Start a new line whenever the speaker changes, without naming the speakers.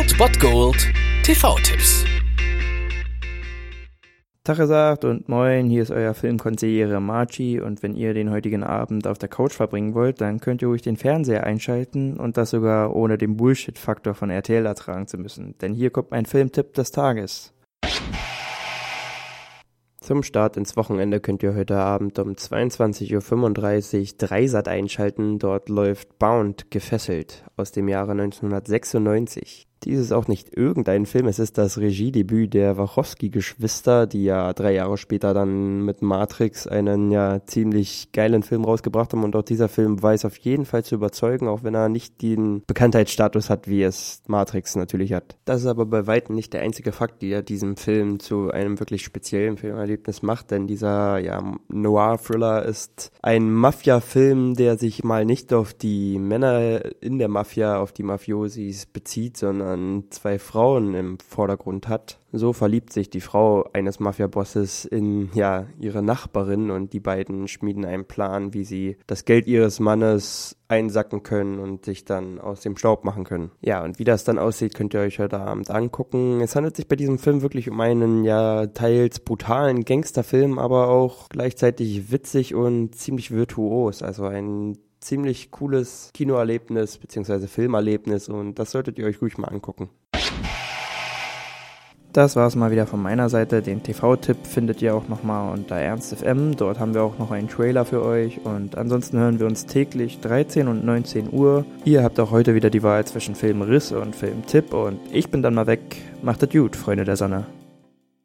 Old Bot Gold TV-Tipps.
Tag gesagt und moin, hier ist euer Filmkonsigliere Marchi und wenn ihr den heutigen Abend auf der Couch verbringen wollt, dann könnt ihr ruhig den Fernseher einschalten und das sogar ohne den Bullshit-Faktor von RTL ertragen zu müssen, denn hier kommt mein Filmtipp des Tages. Zum Start ins Wochenende könnt ihr heute Abend um 22.35 Uhr Dreisat einschalten. Dort läuft Bound gefesselt aus dem Jahre 1996. Dies ist auch nicht irgendein Film, es ist das Regiedebüt der Wachowski-Geschwister, die ja drei Jahre später dann mit Matrix einen ja ziemlich geilen Film rausgebracht haben und auch dieser Film weiß auf jeden Fall zu überzeugen, auch wenn er nicht den Bekanntheitsstatus hat, wie es Matrix natürlich hat. Das ist aber bei weitem nicht der einzige Fakt, der diesen Film zu einem wirklich speziellen Filmerlebnis macht, denn dieser ja, Noir-Thriller ist ein Mafia-Film, der sich mal nicht auf die Männer in der Mafia, auf die Mafiosis bezieht, sondern sondern zwei Frauen im Vordergrund hat. So verliebt sich die Frau eines Mafia-Bosses in, ja, ihre Nachbarin und die beiden schmieden einen Plan, wie sie das Geld ihres Mannes einsacken können und sich dann aus dem Staub machen können. Ja, und wie das dann aussieht, könnt ihr euch heute Abend angucken. Es handelt sich bei diesem Film wirklich um einen, ja, teils brutalen Gangsterfilm, aber auch gleichzeitig witzig und ziemlich virtuos. Also ein ziemlich cooles Kinoerlebnis bzw. Filmerlebnis und das solltet ihr euch ruhig mal angucken. Das war es mal wieder von meiner Seite. Den TV-Tipp findet ihr auch nochmal unter ErnstFM. Dort haben wir auch noch einen Trailer für euch. Und ansonsten hören wir uns täglich 13 und 19 Uhr. Ihr habt auch heute wieder die Wahl zwischen Filmriss und Filmtipp. Und ich bin dann mal weg. Macht es gut, Freunde der Sonne.